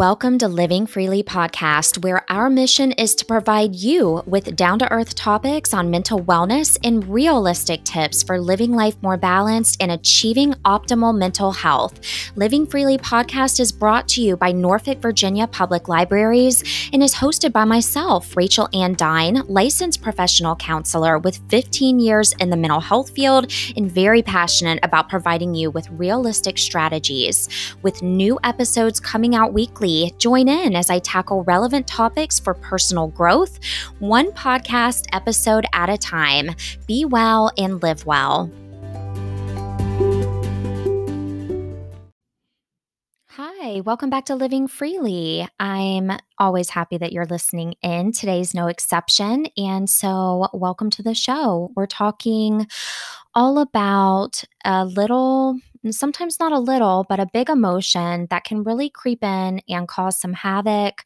Welcome to Living Freely podcast, where our mission is to provide you with down to earth topics on mental wellness and realistic tips for living life more balanced and achieving optimal mental health. Living Freely podcast is brought to you by Norfolk, Virginia Public Libraries and is hosted by myself, Rachel Ann Dine, licensed professional counselor with 15 years in the mental health field and very passionate about providing you with realistic strategies. With new episodes coming out weekly, weekly. Join in as I tackle relevant topics for personal growth, one podcast episode at a time. Be well and live well. Hi, welcome back to Living Freely. I'm always happy that you're listening in. Today's no exception. And so, welcome to the show. We're talking all about a little sometimes not a little, but a big emotion that can really creep in and cause some havoc,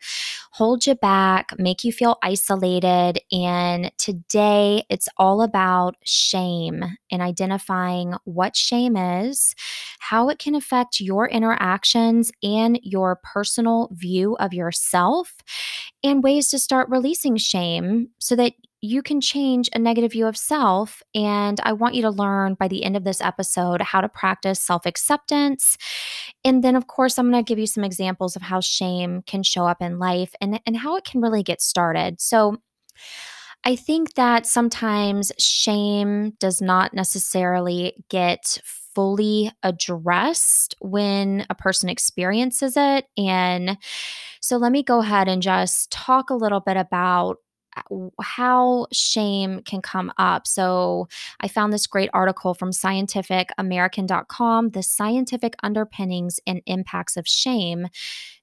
hold you back, make you feel isolated. And today it's all about shame and identifying what shame is, how it can affect your interactions and your personal view of yourself, and ways to start releasing shame so that you can change a negative view of self. And I want you to learn by the end of this episode how to practice self acceptance. And then, of course, I'm going to give you some examples of how shame can show up in life and, and how it can really get started. So, I think that sometimes shame does not necessarily get fully addressed when a person experiences it. And so let me go ahead and just talk a little bit about how shame can come up. So, I found this great article from scientificamerican.com, the scientific underpinnings and impacts of shame.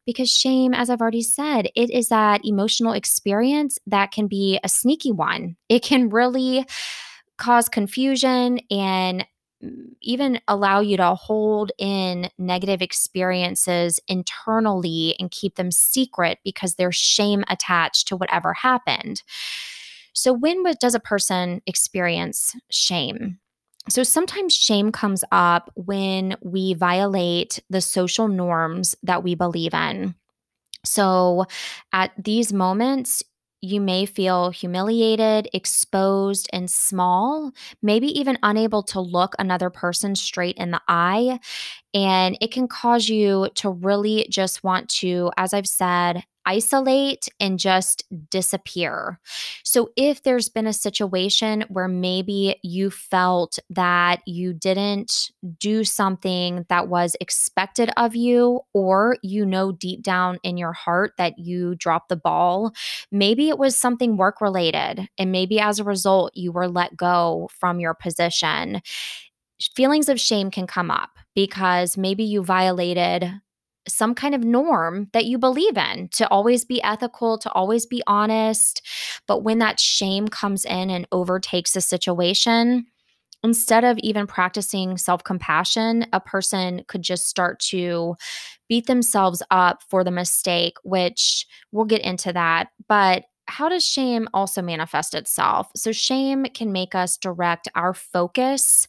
Because shame, as I've already said, it is that emotional experience that can be a sneaky one. It can really cause confusion and even allow you to hold in negative experiences internally and keep them secret because there's shame attached to whatever happened. So, when does a person experience shame? So, sometimes shame comes up when we violate the social norms that we believe in. So, at these moments, you may feel humiliated, exposed, and small, maybe even unable to look another person straight in the eye. And it can cause you to really just want to, as I've said, isolate and just disappear. So, if there's been a situation where maybe you felt that you didn't do something that was expected of you, or you know deep down in your heart that you dropped the ball, maybe it was something work related, and maybe as a result, you were let go from your position. Feelings of shame can come up because maybe you violated some kind of norm that you believe in to always be ethical, to always be honest. But when that shame comes in and overtakes the situation, instead of even practicing self compassion, a person could just start to beat themselves up for the mistake, which we'll get into that. But how does shame also manifest itself? So, shame can make us direct our focus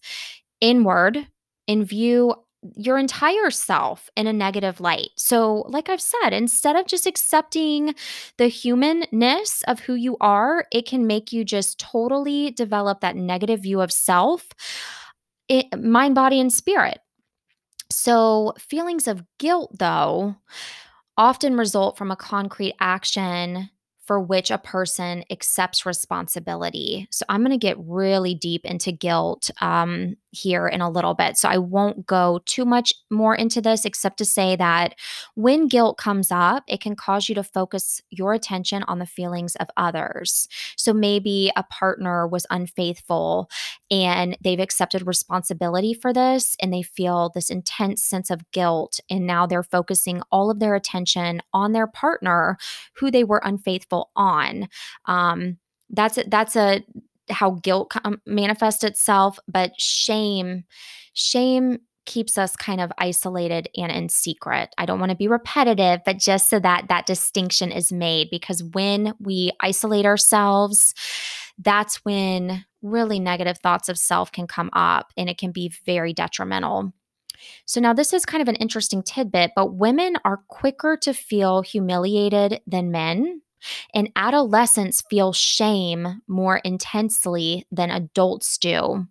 inward in view your entire self in a negative light. So, like I've said, instead of just accepting the humanness of who you are, it can make you just totally develop that negative view of self, it, mind, body, and spirit. So, feelings of guilt, though, often result from a concrete action for which a person accepts responsibility. So I'm going to get really deep into guilt um, here in a little bit. So I won't go too much more into this, except to say that when guilt comes up, it can cause you to focus your attention on the feelings of others. So maybe a partner was unfaithful and they've accepted responsibility for this and they feel this intense sense of guilt. And now they're focusing all of their attention on their partner who they were unfaithful on. Um, that's a, that's a how guilt com- manifests itself, but shame, shame keeps us kind of isolated and in secret. I don't want to be repetitive, but just so that that distinction is made because when we isolate ourselves, that's when really negative thoughts of self can come up and it can be very detrimental. So, now this is kind of an interesting tidbit, but women are quicker to feel humiliated than men, and adolescents feel shame more intensely than adults do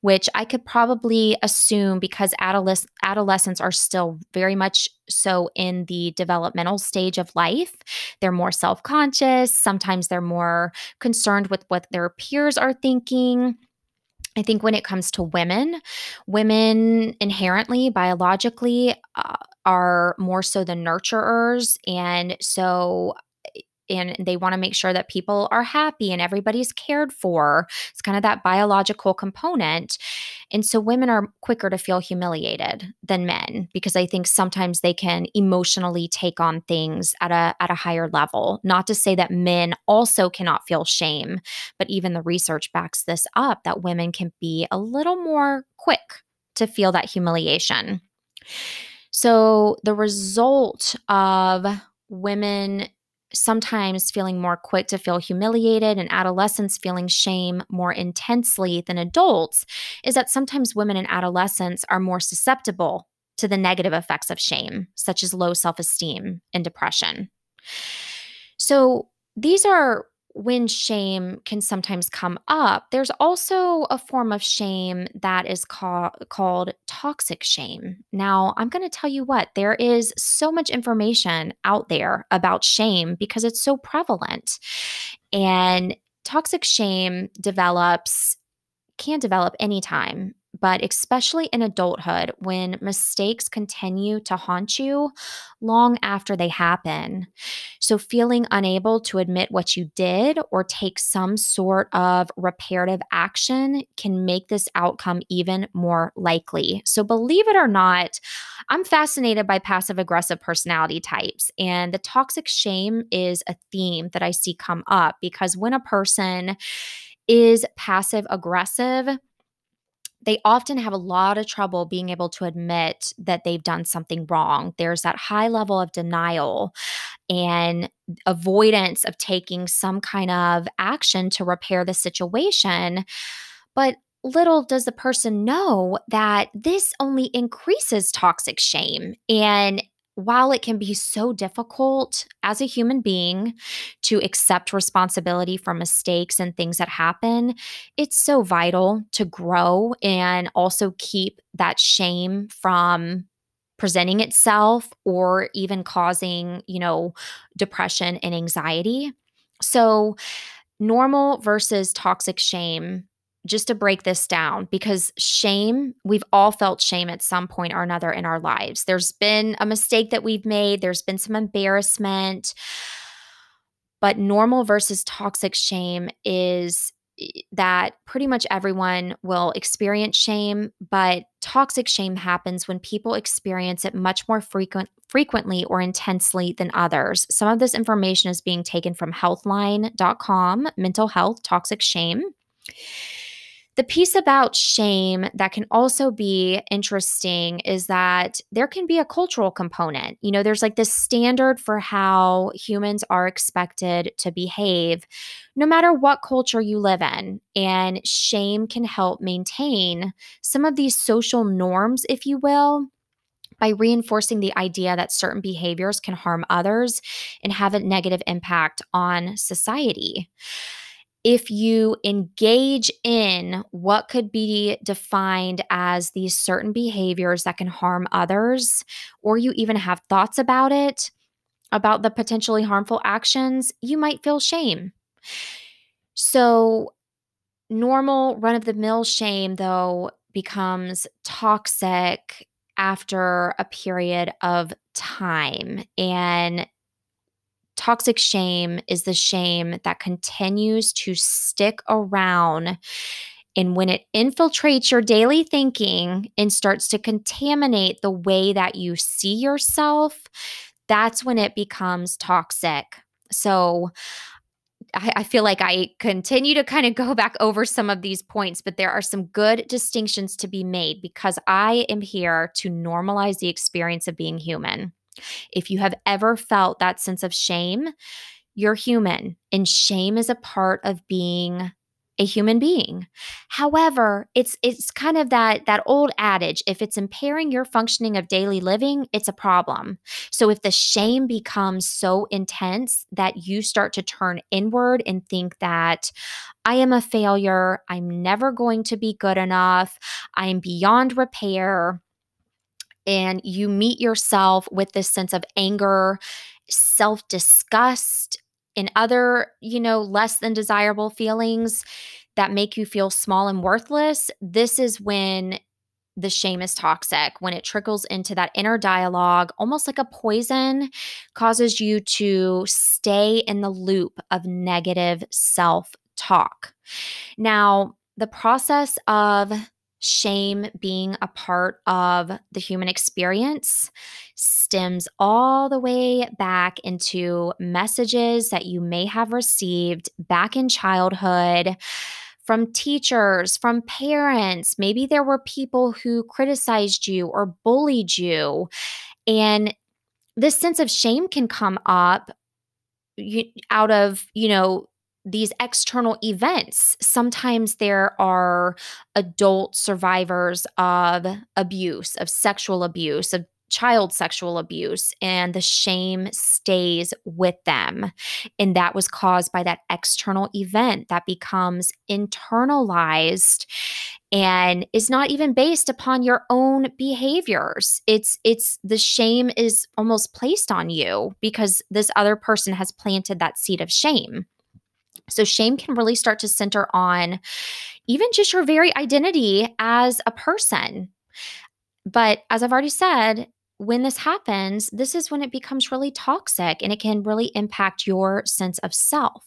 which I could probably assume because adoles- adolescents are still very much so in the developmental stage of life. They're more self conscious. Sometimes they're more concerned with what their peers are thinking. I think when it comes to women, women inherently, biologically, uh, are more so the nurturers. And so and they want to make sure that people are happy and everybody's cared for. It's kind of that biological component. And so women are quicker to feel humiliated than men because I think sometimes they can emotionally take on things at a at a higher level. Not to say that men also cannot feel shame, but even the research backs this up that women can be a little more quick to feel that humiliation. So the result of women sometimes feeling more quick to feel humiliated and adolescents feeling shame more intensely than adults is that sometimes women and adolescents are more susceptible to the negative effects of shame, such as low self esteem and depression. So, these are when shame can sometimes come up, there's also a form of shame that is call, called toxic shame. Now, I'm going to tell you what, there is so much information out there about shame because it's so prevalent. And toxic shame develops, can develop anytime but especially in adulthood when mistakes continue to haunt you long after they happen. So, feeling unable to admit what you did or take some sort of reparative action can make this outcome even more likely. So, believe it or not, I'm fascinated by passive aggressive personality types, and the toxic shame is a theme that I see come up because when a person is passive aggressive, they often have a lot of trouble being able to admit that they've done something wrong. There's that high level of denial and avoidance of taking some kind of action to repair the situation. But little does the person know that this only increases toxic shame and while it can be so difficult as a human being to accept responsibility for mistakes and things that happen, it's so vital to grow and also keep that shame from presenting itself or even causing, you know, depression and anxiety. So, normal versus toxic shame just to break this down because shame, we've all felt shame at some point or another in our lives. There's been a mistake that we've made, there's been some embarrassment. But normal versus toxic shame is eh, that pretty much everyone will experience shame, but toxic shame happens when people experience it much more frequent frequently or intensely than others. Some of this information is being taken from healthline.com, mental health toxic shame. The piece about shame that can also be interesting is that there can be a cultural component. You know, there's like this standard for how humans are expected to behave, no matter what culture you live in. And shame can help maintain some of these social norms, if you will, by reinforcing the idea that certain behaviors can harm others and have a negative impact on society if you engage in what could be defined as these certain behaviors that can harm others, or you even have thoughts about it, about the potentially harmful actions, you might feel shame. So, normal run of the mill shame, though, becomes toxic after a period of time. And Toxic shame is the shame that continues to stick around. And when it infiltrates your daily thinking and starts to contaminate the way that you see yourself, that's when it becomes toxic. So, I, feel like I continue to kind of go back over some of these points, but there are some good distinctions to be made because I am here to normalize the experience of being human. If you have ever felt that sense of shame, you're human, and shame is a part of being a human being. However, it's it's kind of that that old adage, if it's impairing your functioning of daily living, it's a problem. So if the shame becomes so intense that you start to turn inward and think that I am a failure, I'm never going to be good enough, I'm beyond repair, and you meet yourself with this sense of anger, self-disgust, and other, you know, less than desirable feelings that make you feel small and worthless, this is when the shame is toxic when it trickles into that inner dialogue, almost like a poison, causes you to stay in the loop of negative self talk. Now, the process of shame being a part of the human experience stems all the way back into messages that you may have received back in childhood from teachers, from parents. Maybe there were people who criticized you or bullied you. And this sense of shame can come up out of, you know, these external events. Sometimes there are adult survivors of abuse, of sexual abuse, of child sexual abuse, and the shame stays with them. And that was caused by that external event that becomes internalized and is not even based upon your own behaviors it's it's the shame is almost placed on you because this other person has planted that seed of shame so, shame can really start to center on even just your very identity as a person. But as I've already said, when this happens, this is when it becomes really toxic and it can really impact your sense of self.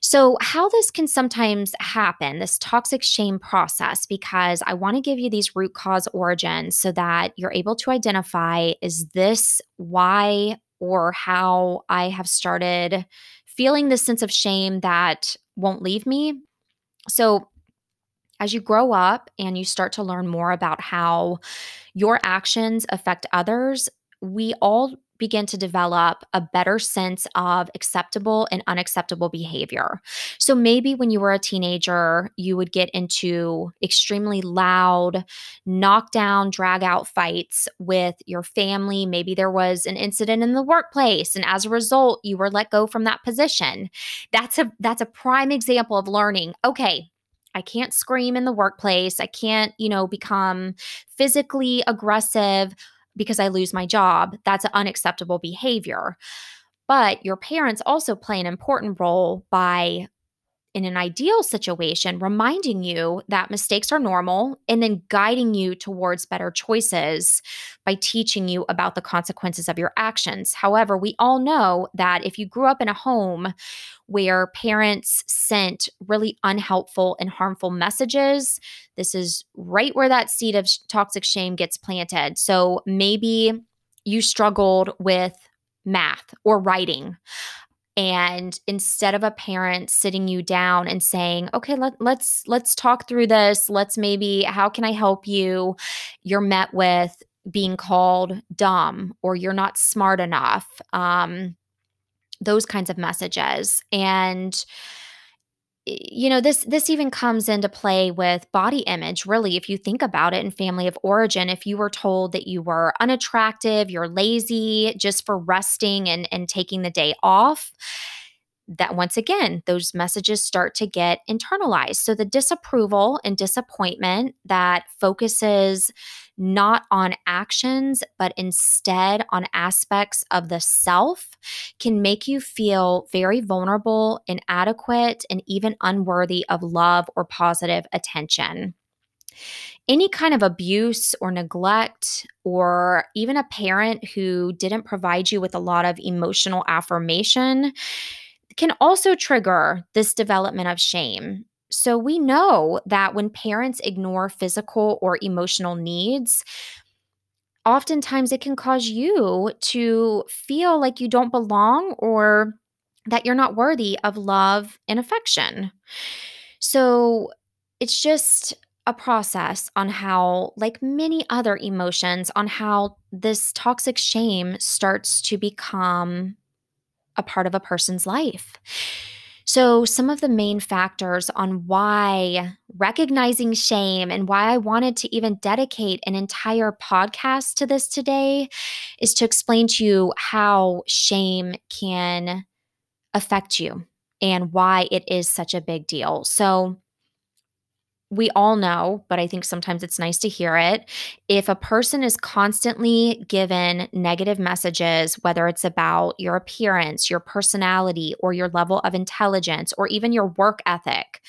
So, how this can sometimes happen, this toxic shame process, because I want to give you these root cause origins so that you're able to identify is this why or how I have started feeling this sense of shame that won't leave me. So, as you grow up and you start to learn more about how your actions affect others, we all begin to develop a better sense of acceptable and unacceptable behavior. So maybe when you were a teenager, you would get into extremely loud, knockdown, drag out fights with your family. Maybe there was an incident in the workplace and as a result, you were let go from that position. That's a that's a prime example of learning. Okay, I can't scream in the workplace. I can't, you know, become physically aggressive because I lose my job. That's an unacceptable behavior. But your parents also play an important role by in an ideal situation, reminding you that mistakes are normal and then guiding you towards better choices by teaching you about the consequences of your actions. However, we all know that if you grew up in a home where parents sent really unhelpful and harmful messages, this is right where that seed of toxic shame gets planted. So maybe you struggled with math or writing and instead of a parent sitting you down and saying okay let, let's let's talk through this. Let's maybe how can i help you? You're met with being called dumb or you're not smart enough. Um, those kinds of messages and you know this this even comes into play with body image really if you think about it in family of origin if you were told that you were unattractive you're lazy just for resting and and taking the day off that once again, those messages start to get internalized. So the disapproval and disappointment that focuses not on actions, but instead on aspects of the self can make you feel very vulnerable, inadequate, and even unworthy of love or positive attention any kind of abuse or neglect, or even a parent who didn't provide you with a lot of emotional affirmation can also trigger this development of shame. So we know that when parents ignore physical or emotional needs, oftentimes it can cause you to feel like you don't belong or that you're not worthy of love and affection. So it's just a process on how, like many other emotions, on how this toxic shame starts to become a part of a person's life. So, some of the main factors on why recognizing shame and why I wanted to even dedicate an entire podcast to this today is to explain to you how shame can affect you and why it is such a big deal. So, we all know, but I think sometimes it's nice to hear it. If a person is constantly given negative messages, whether it's about your appearance, your personality, or your level of intelligence, or even your work ethic,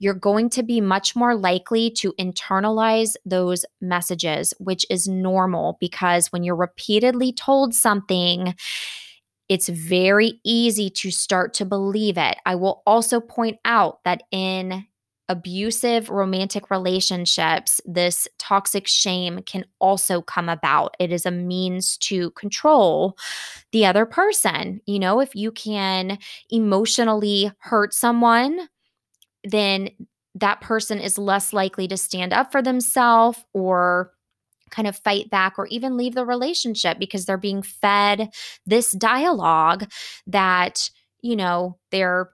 you're going to be much more likely to internalize those messages, which is normal because when you're repeatedly told something, it's very easy to start to believe it. I will also point out that in abusive romantic relationships, this toxic shame can also come about. It is a means to control the other person. You know, if you can emotionally hurt someone, then that person is less likely to stand up for themselves or kind of fight back or even leave the relationship because they're being fed this dialogue that, you know, they're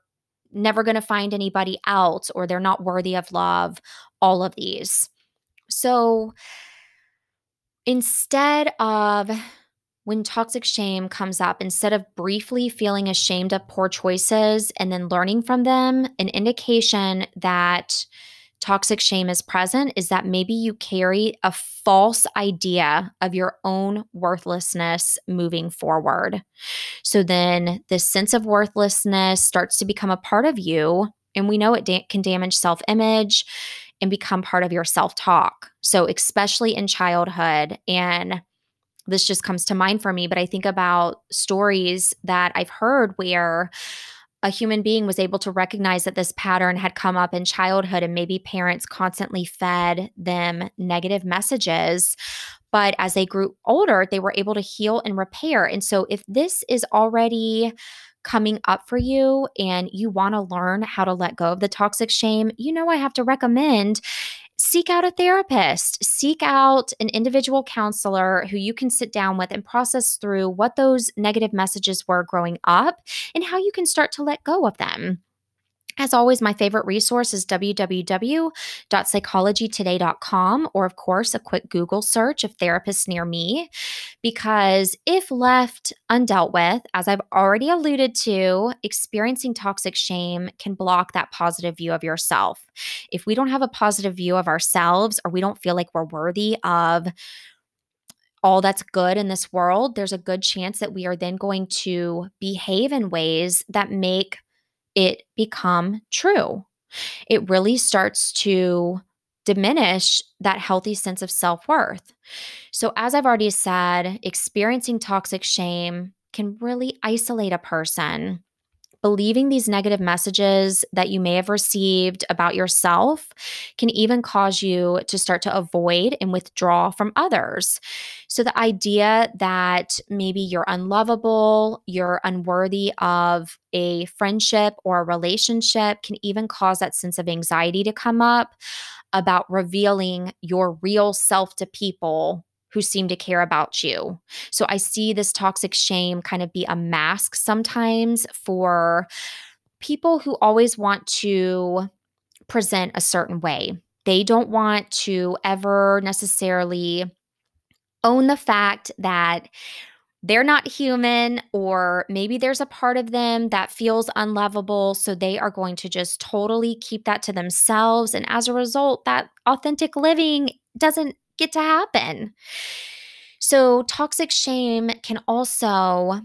never going to find anybody else or they're not worthy of love, all of these. So instead of when toxic shame comes up, instead of briefly feeling ashamed of poor choices and then learning from them, an indication that toxic shame is present is that maybe you carry a false idea of your own worthlessness moving forward. So then this sense of worthlessness starts to become a part of you. And we know it da- can damage self image and become part of your self talk. So, especially in childhood. And this just comes to mind for me, but I think about stories that I've heard where a human being was able to recognize that this pattern had come up in childhood and maybe parents constantly fed them negative messages. But as they grew older they were able to heal and repair. And so if this is already coming up for you and you want to learn how to let go of the toxic shame you know i have to recommend seek out a therapist, seek out an individual counselor who you can sit down with and process through what those negative messages were growing up and how you can start to let go of them. As always, my favorite resource is www.psychologytoday.com, or of course, a quick Google search of therapists near me. Because if left undealt with, as I've already alluded to, experiencing toxic shame can block that positive view of yourself. If we don't have a positive view of ourselves, or we don't feel like we're worthy of all that's good in this world, there's a good chance that we are then going to behave in ways that make it become true. It really starts to diminish that healthy sense of self worth. So, as I've already said, experiencing toxic shame can really isolate a person believing these negative messages that you may have received about yourself can even cause you to start to avoid and withdraw from others. So, the idea that maybe you're unlovable, you're unworthy of a friendship or a relationship can even cause that sense of anxiety to come up about revealing your real self to people who seem to care about you. So I see this toxic shame kind of be a mask sometimes for people who always want to present a certain way. They don't want to ever necessarily own the fact that they're not human, or maybe there's a part of them that feels unlovable. So they are going to just totally keep that to themselves. And as a result, that authentic living doesn't get to happen. So, toxic shame can also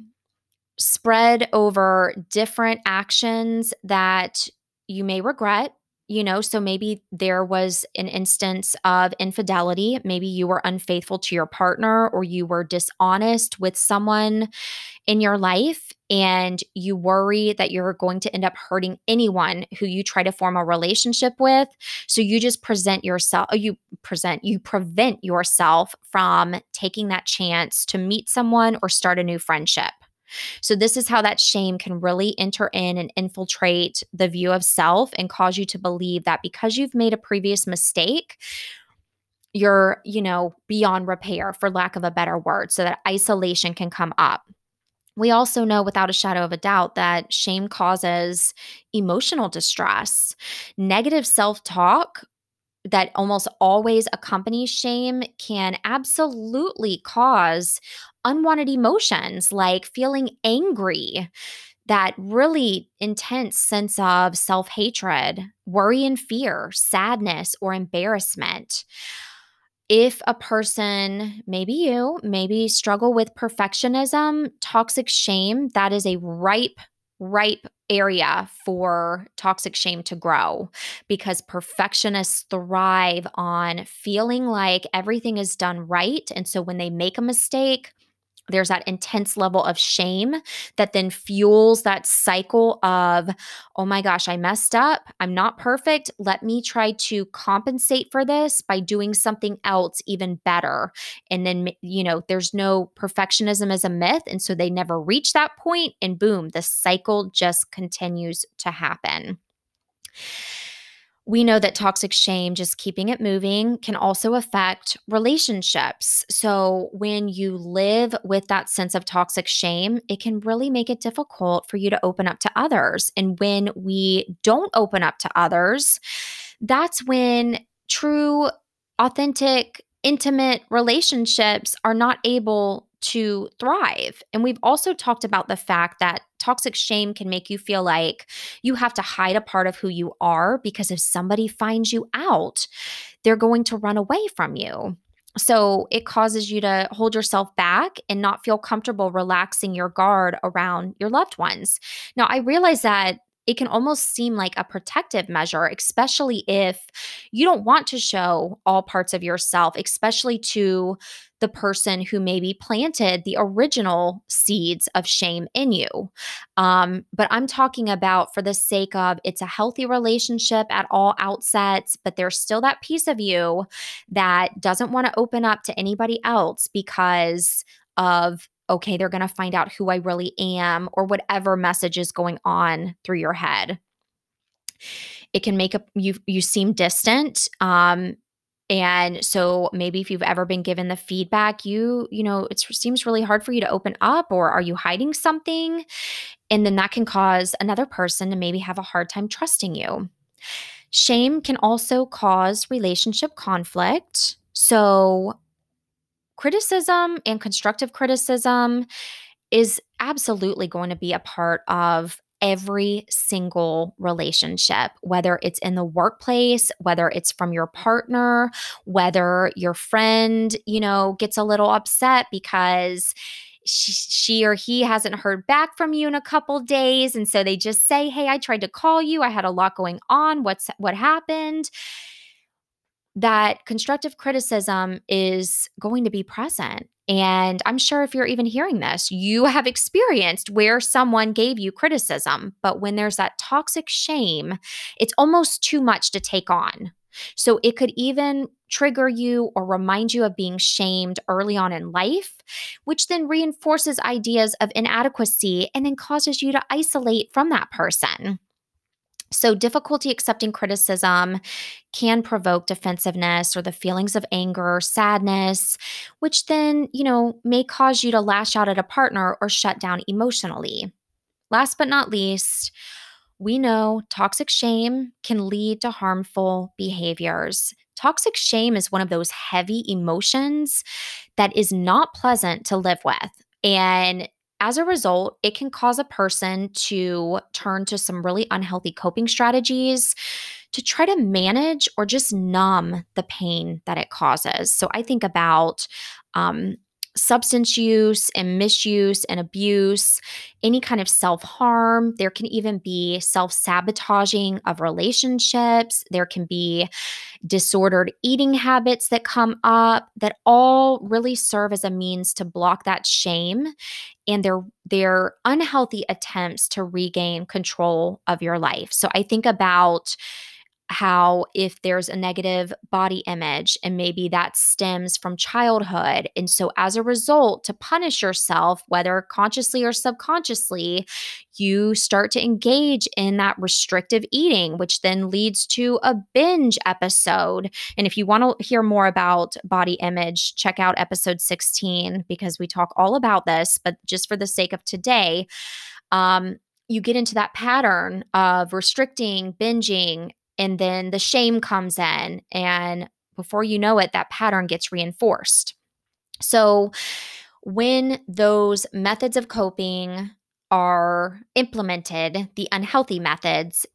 spread over different actions that you may regret. You know, so maybe there was an instance of infidelity. Maybe you were unfaithful to your partner or you were dishonest with someone in your life and you worry that you're going to end up hurting anyone who you try to form a relationship with. So you just present yourself, uh, you present, you prevent yourself from taking that chance to meet someone or start a new friendship. So, this is how that shame can really enter in and infiltrate the view of self and cause you to believe that because you've made a previous mistake, you're, you know, beyond repair, for lack of a better word, so that isolation can come up. We also know without a shadow of a doubt that shame causes emotional distress. Negative self talk that almost always accompanies shame can absolutely cause unwanted emotions like feeling angry, that really intense sense of self hatred, worry and fear, sadness, or embarrassment. If a person, maybe you, maybe struggle with perfectionism, toxic shame, that is a ripe, ripe area for toxic shame to grow because perfectionists thrive on feeling like everything is done right. And so when they make a mistake, there's that intense level of shame that then fuels that cycle of, oh my gosh, I messed up. I'm not perfect. Let me try to compensate for this by doing something else even better. And then, you know, there's no perfectionism as a myth. And so they never reach that point, and boom, the cycle just continues to happen we know that toxic shame, just keeping it moving, can also affect relationships. So, when you live with that sense of toxic shame, it can really make it difficult for you to open up to others. And when we don't open up to others, that's when true, authentic, intimate relationships are not able to thrive. And we've also talked about the fact that toxic shame can make you feel like you have to hide a part of who you are because if somebody finds you out, they're going to run away from you. So it causes you to hold yourself back and not feel comfortable relaxing your guard around your loved ones. Now, I realize that it can almost seem like a protective measure, especially if you don't want to show all parts of yourself, especially to the person who maybe planted the original seeds of shame in you. Um, but I'm talking about for the sake of it's a healthy relationship at all outsets, but there's still that piece of you that doesn't want to open up to anybody else because of okay, they're going to find out who I really am or whatever message is going on through your head. It can make a, you you seem distant. Um, and so maybe if you've ever been given the feedback, you, you know, it seems really hard for you to open up or are you hiding something? And then that can cause another person to maybe have a hard time trusting you. Shame can also cause relationship conflict. So criticism and constructive criticism is absolutely going to be a part of every single relationship, whether it's in the workplace, whether it's from your partner, whether your friend, you know, gets a little upset because she, or he hasn't heard back from you in a couple days and so they just say, "Hey, I tried to call you. I had a lot going on. What's what happened?" that constructive criticism is going to be present. And I'm sure if you're even hearing this, you have experienced where someone gave you criticism. But when there's that toxic shame, it's almost too much to take on. So it could even trigger you or remind you of being shamed early on in life, which then reinforces ideas of inadequacy and then causes you to isolate from that person. So, difficulty accepting criticism can provoke defensiveness or the feelings of anger, sadness, which then, you know, may cause you to lash out at a partner or shut down emotionally. Last but not least, we know toxic shame can lead to harmful behaviors. Toxic shame is one of those heavy emotions that is not pleasant to live with. And as a result, it can cause a person to turn to some really unhealthy coping strategies to try to manage or just numb the pain that it causes. So I think about um, substance use and misuse and abuse, any kind of self harm. There can even be self sabotaging of relationships. There can be disordered eating habits that come up that all really serve as a means to block that shame and their their unhealthy attempts to regain control of your life. So I think about how if there's a negative body image and maybe that stems from childhood. And so, as a result, to punish yourself, whether consciously or subconsciously, you start to engage in that restrictive eating, which then leads to a binge episode. And if you want to hear more about body image, check out episode 16 because we talk all about this. But just for the sake of today, um, you get into that pattern of restricting, binging, and then the shame comes in. And before you know it, that pattern gets reinforced. So, when those methods of coping are implemented, the unhealthy methods,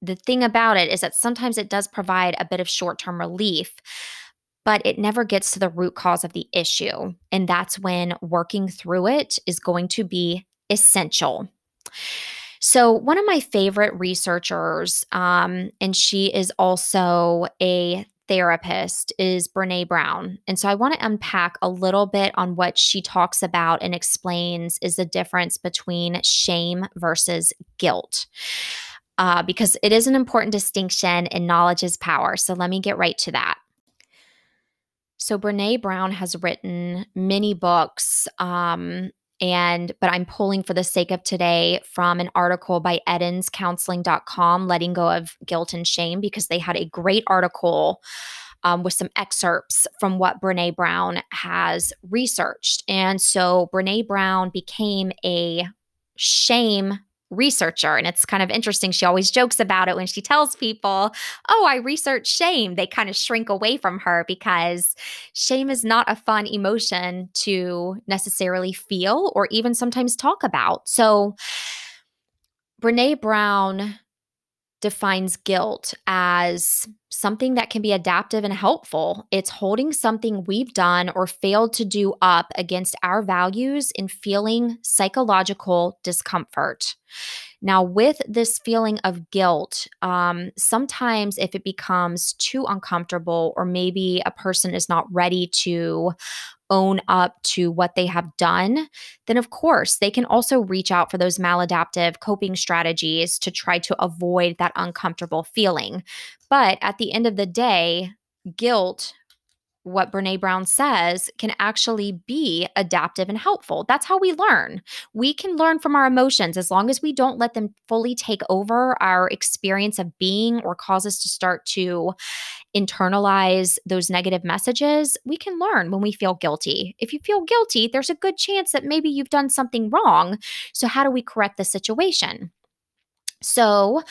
the thing about it is that sometimes it does provide a bit of short term relief, but it never gets to the root cause of the issue. And that's when working through it is going to be essential. So, one of my favorite researchers, um, and she is also a therapist, is Brene Brown. And so, I want to unpack a little bit on what she talks about and explains is the difference between shame versus guilt. Uh, because it is an important distinction and knowledge is power. So, let me get right to that. So, Brene Brown has written many books um, and but i'm pulling for the sake of today from an article by edenscounseling.com letting go of guilt and shame because they had a great article um, with some excerpts from what brene brown has researched. And so brene brown became a shame researcher. And it's kind of interesting. She always jokes about it when she tells people, Oh, I research shame. They kind of shrink away from her because shame is not a fun emotion to necessarily feel or even sometimes talk about. So, Brene Brown defines guilt as something that can be adaptive and helpful. It's holding something we've done or failed to do up against our values and feeling psychological discomfort. Now, with this feeling of guilt, um, sometimes if it becomes too uncomfortable, or maybe a person is not ready to own up to what they have done, then of course they can also reach out for those maladaptive coping strategies to try to avoid that uncomfortable feeling. But at the end of the day, guilt what Brene Brown says can actually be adaptive and helpful. That's how we learn. We can learn from our emotions as long as we don't let them fully take over our experience of being or cause us to start to internalize those negative messages. We can learn when we feel guilty. If you feel guilty, there's a good chance that maybe you've done something wrong. So, how do we correct the situation? So,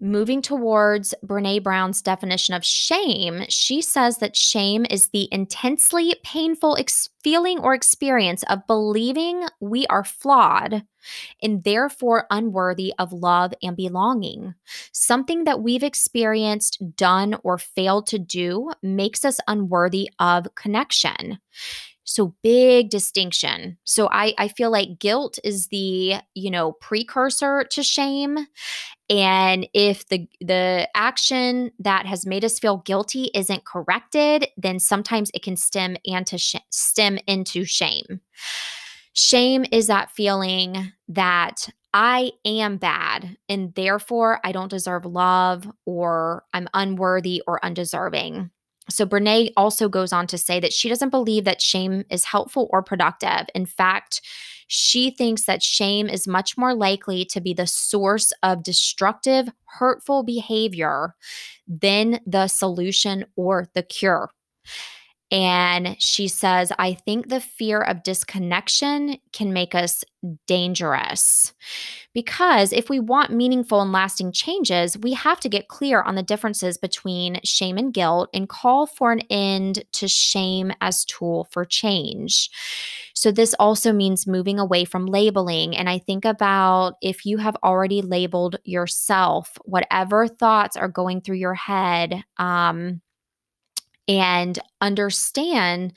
moving towards Brene Brown's definition of shame, she says that shame is the intensely painful ex- feeling or experience of believing we are flawed and therefore unworthy of love and belonging. Something that we've experienced, done, or failed to do makes us unworthy of connection. So big distinction. So I I feel like guilt is the, you know, precursor to shame and if the the action that has made us feel guilty isn't corrected, then sometimes it can stem into sh- stem into shame. Shame is that feeling that I am bad and therefore I don't deserve love or I'm unworthy or undeserving. So, Brene also goes on to say that she doesn't believe that shame is helpful or productive. In fact, she thinks that shame is much more likely to be the source of destructive, hurtful behavior than the solution or the cure. And she says, I think the fear of disconnection can make us dangerous. Because if we want meaningful and lasting changes, we have to get clear on the differences between shame and guilt and call for an end to shame as tool for change. So this also means moving away from labeling and I think about if you have already labeled yourself, whatever thoughts are going through your head, um and understand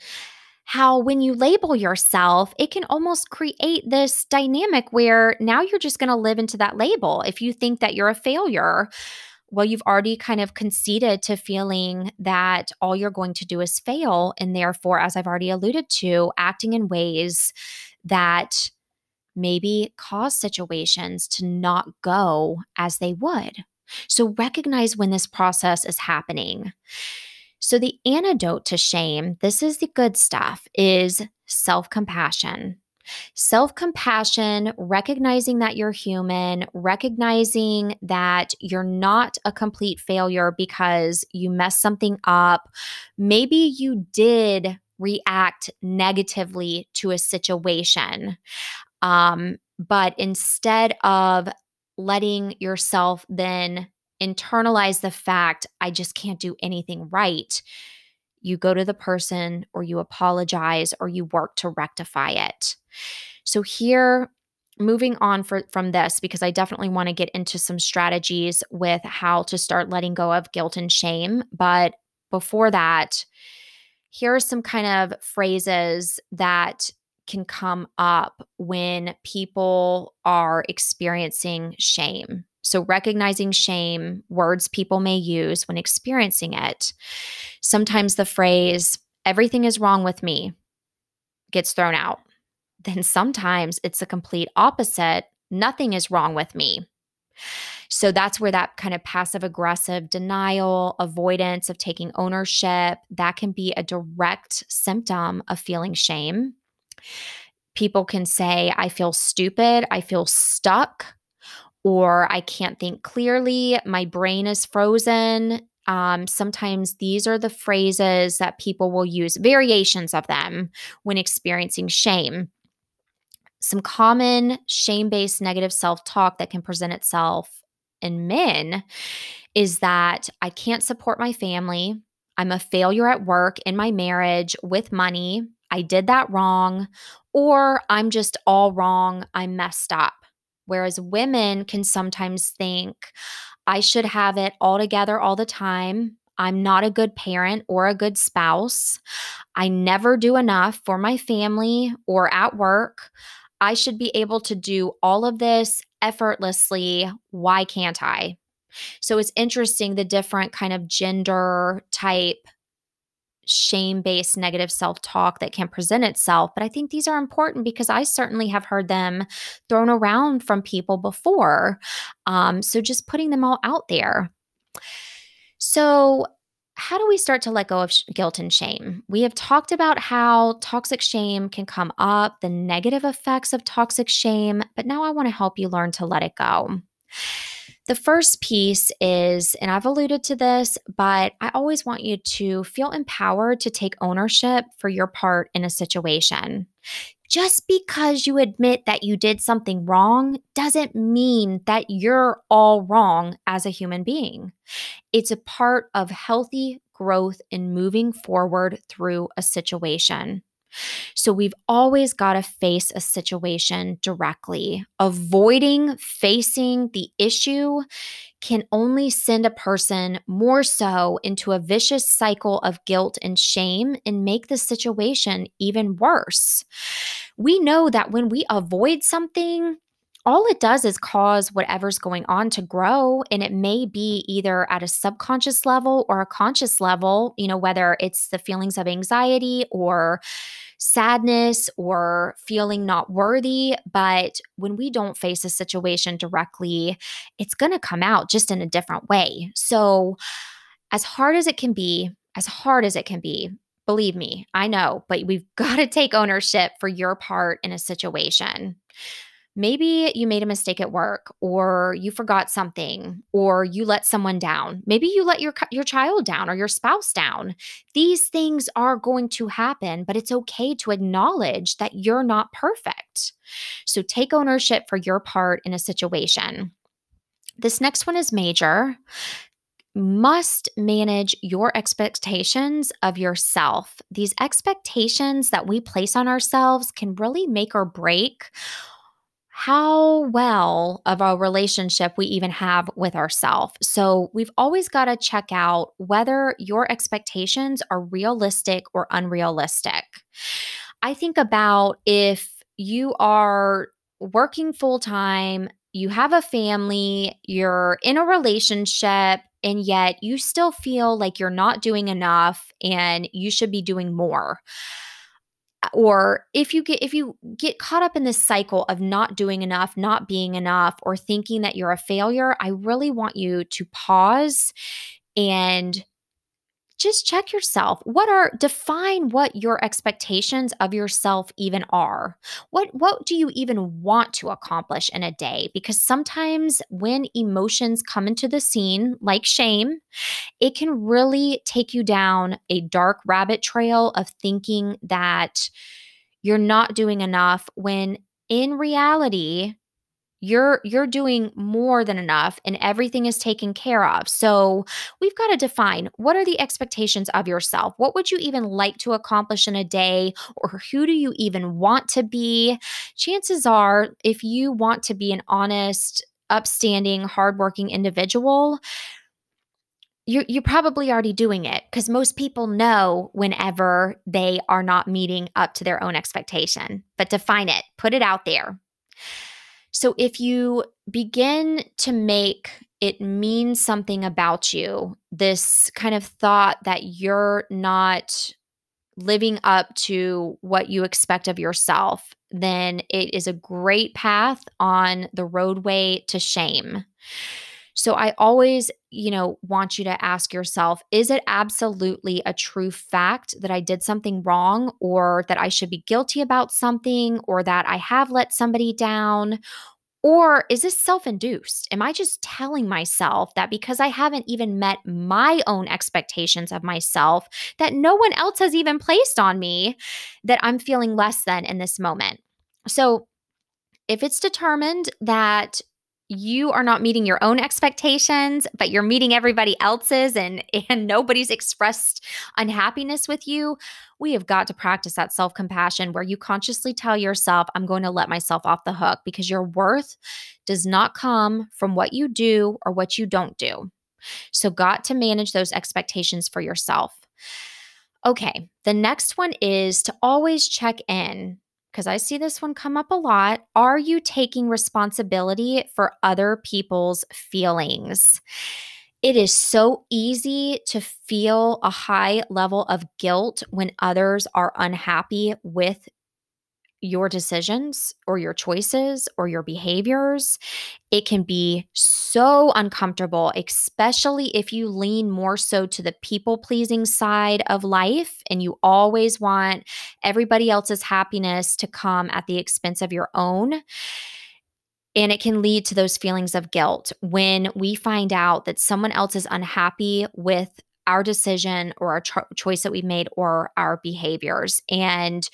how when you label yourself, it can almost create this dynamic where now you're just going to live into that label. If you think that you're a failure, well, you've already kind of conceded to feeling that all you're going to do is fail. And therefore, as I've already alluded to, acting in ways that maybe cause situations to not go as they would. So recognize when this process is happening. So, the antidote to shame, this is the good stuff, is self compassion. Self compassion, recognizing that you're human, recognizing that you're not a complete failure because you messed something up. Maybe you did react negatively to a situation. Um, but instead of letting yourself then internalize the fact, I just can't do anything right, you go to the person or you apologize or you work to rectify it. So, here, moving on for, from this, because I definitely want to get into some strategies with how to start letting go of guilt and shame. But before that, here are some kind of phrases that can come up when people are experiencing shame. So, recognizing shame, words people may use when experiencing it. Sometimes the phrase, everything is wrong with me, gets thrown out. Then sometimes it's the complete opposite nothing is wrong with me. So that's where that kind of passive aggressive denial, avoidance of taking ownership, that can be a direct symptom of feeling shame. People can say, I feel stupid, I feel stuck, or I can't think clearly, my brain is frozen. Um, sometimes these are the phrases that people will use, variations of them when experiencing shame. Some common shame based negative self talk that can present itself in men is that I can't support my family. I'm a failure at work, in my marriage, with money. I did that wrong, or I'm just all wrong. I'm messed up. Whereas women can sometimes think, I should have it all together all the time. I'm not a good parent or a good spouse. I never do enough for my family or at work. I should be able to do all of this effortlessly. Why can't I? So it's interesting the different kind of gender type shame based negative self talk that can present itself. But I think these are important because I certainly have heard them thrown around from people before. Um, so just putting them all out there. So, how do we start to let go of sh- guilt and shame? We have talked about how toxic shame can come up, the negative effects of toxic shame, but now I want to help you learn to let it go. The first piece is, and I've alluded to this, but I always want you to feel empowered to take ownership for your part in a situation. Just because you admit that you did something wrong doesn't mean that you're all wrong as a human being. It's a part of healthy growth and moving forward through a situation. So we've always got to face a situation directly. Avoiding facing the issue can only send a person more so into a vicious cycle of guilt and shame and make the situation even worse. We know that when we avoid something, all it does is cause whatever's going on to grow. And it may be either at a subconscious level or a conscious level, you know, whether it's the feelings of anxiety or sadness or feeling not worthy. But when we don't face a situation directly, it's going to come out just in a different way. So, as hard as it can be, as hard as it can be, believe me, I know, but we've got to take ownership for your part in a situation. Maybe you made a mistake at work or you forgot something or you let someone down. Maybe you let your your child down or your spouse down. These things are going to happen, but it's okay to acknowledge that you're not perfect. So take ownership for your part in a situation. This next one is major must manage your expectations of yourself. These expectations that we place on ourselves can really make or break how well of a relationship we even have with ourselves. So we've always got to check out whether your expectations are realistic or unrealistic. I think about if you are working full time, you have a family, you're in a relationship, and yet you still feel like you're not doing enough and you should be doing more. Or if you get if you get caught up in this cycle of not doing enough not being enough or thinking that you're a failure i really want you to pause and just check yourself. What are define what your expectations of yourself even are. What what do you even want to accomplish in a day? Because sometimes when emotions come into the scene like shame it can really take you down a dark rabbit trail of thinking that you're not doing enough when in reality you're you're doing more than enough and everything is taken care of so we've got to define what are the expectations of yourself what would you even like to accomplish in a day or who do you even want to be chances are if you want to be an honest upstanding hardworking individual you're, you're probably already doing it because most people know whenever they are not meeting up to their own expectation. But define it, put it out there. So if you begin to make it mean something about you, this kind of thought that you're not living up to what you expect of yourself, then it is a great path on the roadway to shame. So I always, you know, want you to ask yourself is it absolutely a true fact that I did something wrong or that I should be guilty about something or that I have let somebody down? Or is this self induced? Am I just telling myself that because I haven't even met my own expectations of myself, that no one else has even placed on me, that I'm feeling less than in this moment? So, if it's determined that you are not meeting your own expectations but you're meeting everybody else's and and nobody's expressed unhappiness with you we have got to practice that self-compassion where you consciously tell yourself i'm going to let myself off the hook because your worth does not come from what you do or what you don't do. So got to manage those expectations for yourself. Okay the next one is to always check in because I see this one come up a lot. Are you taking responsibility for other people's feelings? It is so easy to feel a high level of guilt when others are unhappy with your decisions or your choices or your behaviors. It can be so uncomfortable, especially if you lean more so to the people pleasing side of life and you always want everybody else's happiness to come at the expense of your own. And it can lead to those feelings of guilt when we find out that someone else is unhappy with our decision or our cho- choice that we've made or our behaviors. And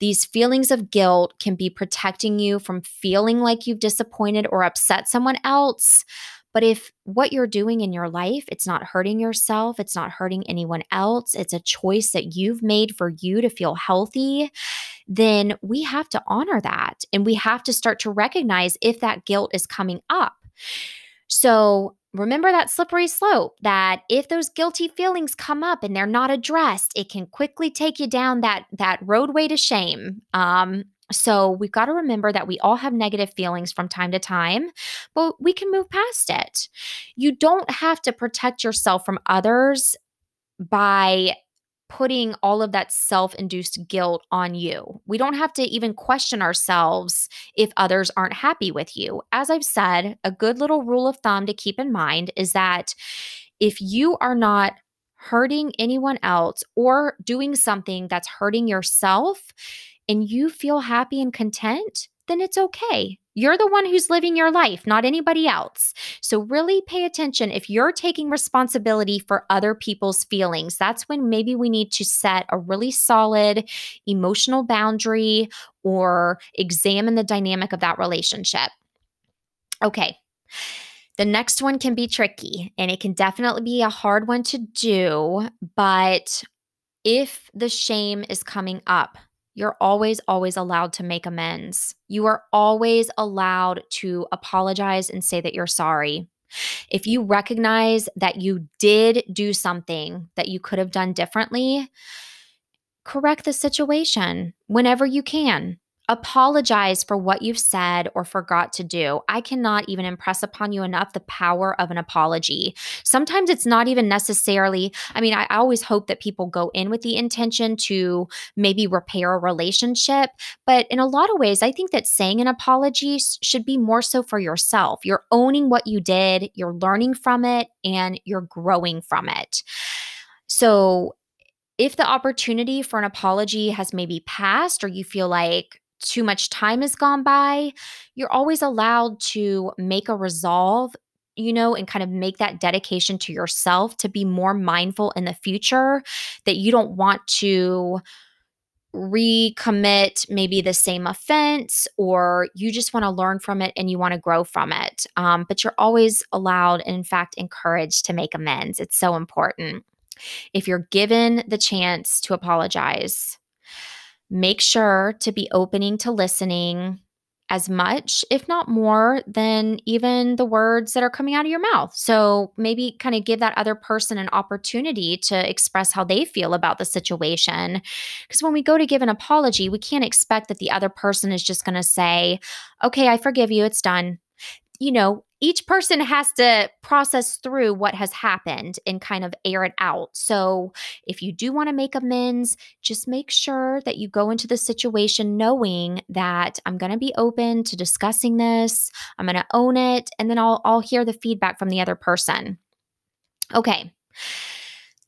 these feelings of guilt can be protecting you from feeling like you've disappointed or upset someone else. But if what you're doing in your life, it's not hurting yourself, it's not hurting anyone else, it's a choice that you've made for you to feel healthy, then we have to honor that. And we have to start to recognize if that guilt is coming up. So remember that slippery slope that if those guilty feelings come up and they're not addressed it can quickly take you down that that roadway to shame um, so we've got to remember that we all have negative feelings from time to time, but we can move past it. You don't have to protect yourself from others by putting all of that self induced guilt on you. We don't have to even question ourselves if others aren't happy with you. As I've said, a good little rule of thumb to keep in mind is that if you are not hurting anyone else or doing something that's hurting yourself and you feel happy and content, then it's okay. You're the one who's living your life, not anybody else. So, really pay attention if you're taking responsibility for other people's feelings. That's when maybe we need to set a really solid emotional boundary or examine the dynamic of that relationship. Okay. The next one can be tricky and it can definitely be a hard one to do, but if the shame is coming up, you're always, always allowed to make amends. You are always allowed to apologize and say that you're sorry. If you recognize that you did do something that you could have done differently, correct the situation whenever you can. Apologize for what you've said or forgot to do. I cannot even impress upon you enough the power of an apology. Sometimes it's not even necessarily, I mean, I always hope that people go in with the intention to maybe repair a relationship. But in a lot of ways, I think that saying an apology should be more so for yourself. You're owning what you did, you're learning from it, and you're growing from it. So, if the opportunity for an apology has maybe passed or you feel like too much time has gone by, you're always allowed to make a resolve, you know, and kind of make that dedication to yourself to be more mindful in the future that you don't want to recommit maybe the same offense or you just want to learn from it and you want to grow from it. Um, but you're always allowed and, in fact, encouraged to make amends. It's so important. If you're given the chance to apologize, make sure to be opening to listening as much, if not more, than even the words that are coming out of your mouth. So maybe kind of give that other person an opportunity to express how they feel about the situation. Because when we go to give an apology, we can't expect that the other person is just going to say, okay, I forgive you, it's done. You know, each person has to process through what has happened and kind of air it out. So, if you do want to make amends, just make sure that you go into the situation knowing that I'm going to be open to discussing this, I'm going to own it, and then I'll I'll hear the feedback from the other person. Okay.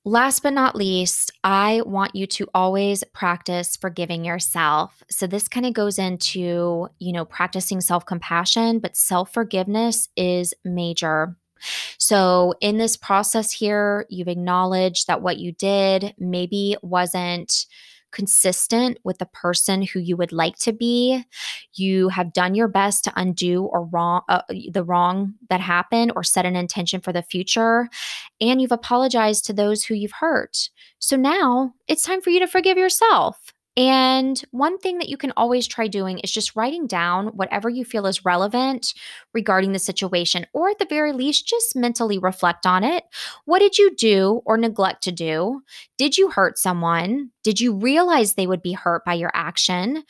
Last but not least, I want you to always practice forgiving yourself. So this kind of goes into, you know, practicing self-compassion, but self-forgiveness is major. So, in this process here, you've acknowledged that what you did maybe wasn't consistent with the person who you would like to be. You have done your best to undo or wrong uh, the wrong that happened or set an intention for the future, and you've apologized to those who you've hurt. So now it's time for you to forgive yourself. And one thing that you can always try doing is just writing down whatever you feel is relevant regarding the situation, or at the very least, just mentally reflect on it. What did you do or neglect to do? Did you hurt someone? Did you realize they would be hurt by your action?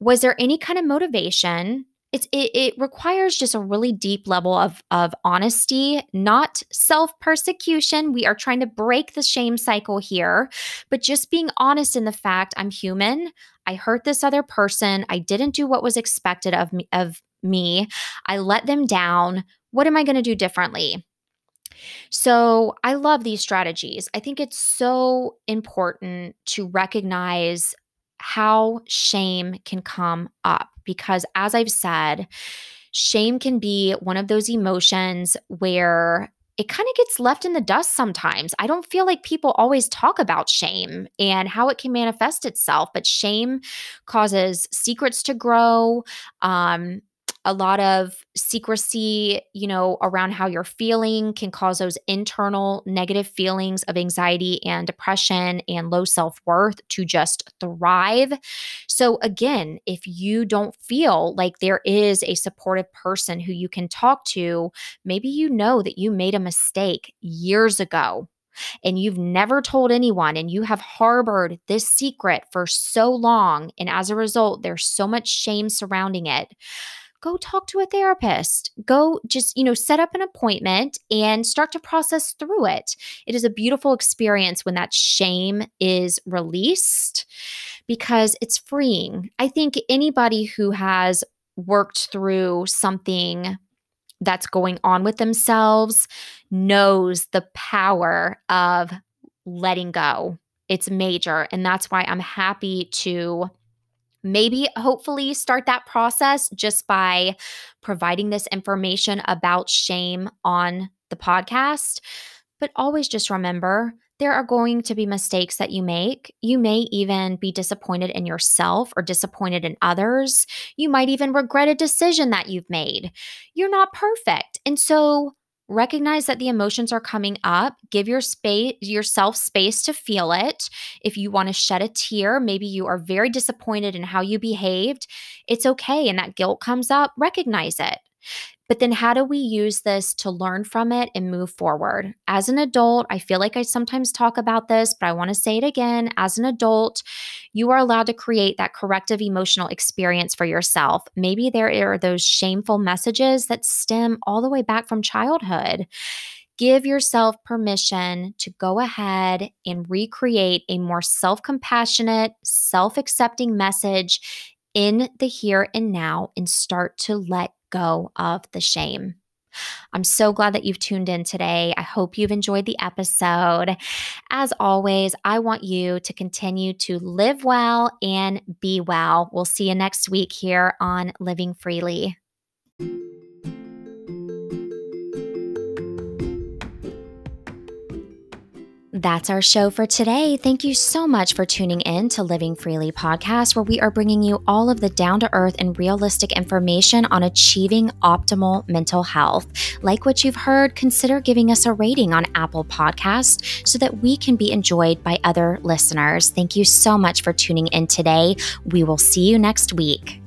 Was there any kind of motivation? It's it, it requires just a really deep level of of honesty not self persecution we are trying to break the shame cycle here but just being honest in the fact i'm human. I hurt this other person. I didn't do what was expected of me of me. I let them down. What am i going to do differently? So I love these strategies. I think it's so important to recognize how shame can come up because, as I've said, shame can be one of those emotions where it kind of gets left in the dust sometimes. I don't feel like people always talk about shame and how it can manifest itself, but shame causes secrets to grow. Um, a lot of secrecy, you know, around how you're feeling can cause those internal negative feelings of anxiety and depression and low self worth to just thrive. So, again, if you don't feel like there is a supportive person who you can talk to, maybe you know that you made a mistake years ago and you've never told anyone and you have harbored this secret for so long. And as a result, there's so much shame surrounding it go talk to a therapist. Go just, you know, set up an appointment and start to process through it. It is a beautiful experience when that shame is released because it's freeing. I think anybody who has worked through something that's going on with themselves knows the power of letting go. It's major. And that's why I'm happy to maybe hopefully start that process just by providing this information about shame on the podcast. But always just remember there are going to be mistakes that you make. You may even be disappointed in yourself or disappointed in others. You might even regret a decision that you've made. You're not perfect. And so recognize that the emotions are coming up. Give your space yourself space to feel it. If you want to shed a tear maybe you are very disappointed in how you behaved it's okay and that guilt comes up recognize it But then, how do we use this to learn from it and move forward? As an adult, I feel like I sometimes talk about this, but I want to say it again. As an adult, you are allowed to create that corrective emotional experience for yourself. Maybe there are those shameful messages that stem all the way back from childhood. Give yourself permission to go ahead and recreate a more self compassionate, self accepting message in the here and now and start to let go of the shame. I'm so glad that you've tuned in today. I hope you've enjoyed the episode. As always, I want you to continue to live well and be well. We'll see you next week here on Living Freely. That's our show for today. Thank you so much for tuning in to Living Freely podcast, where we are bringing you all of the down to earth and realistic information on achieving optimal mental health. Like what you've heard, consider giving us a rating on Apple Podcast so that we can be enjoyed by other listeners. Thank you so much for tuning in today. We will see you next week.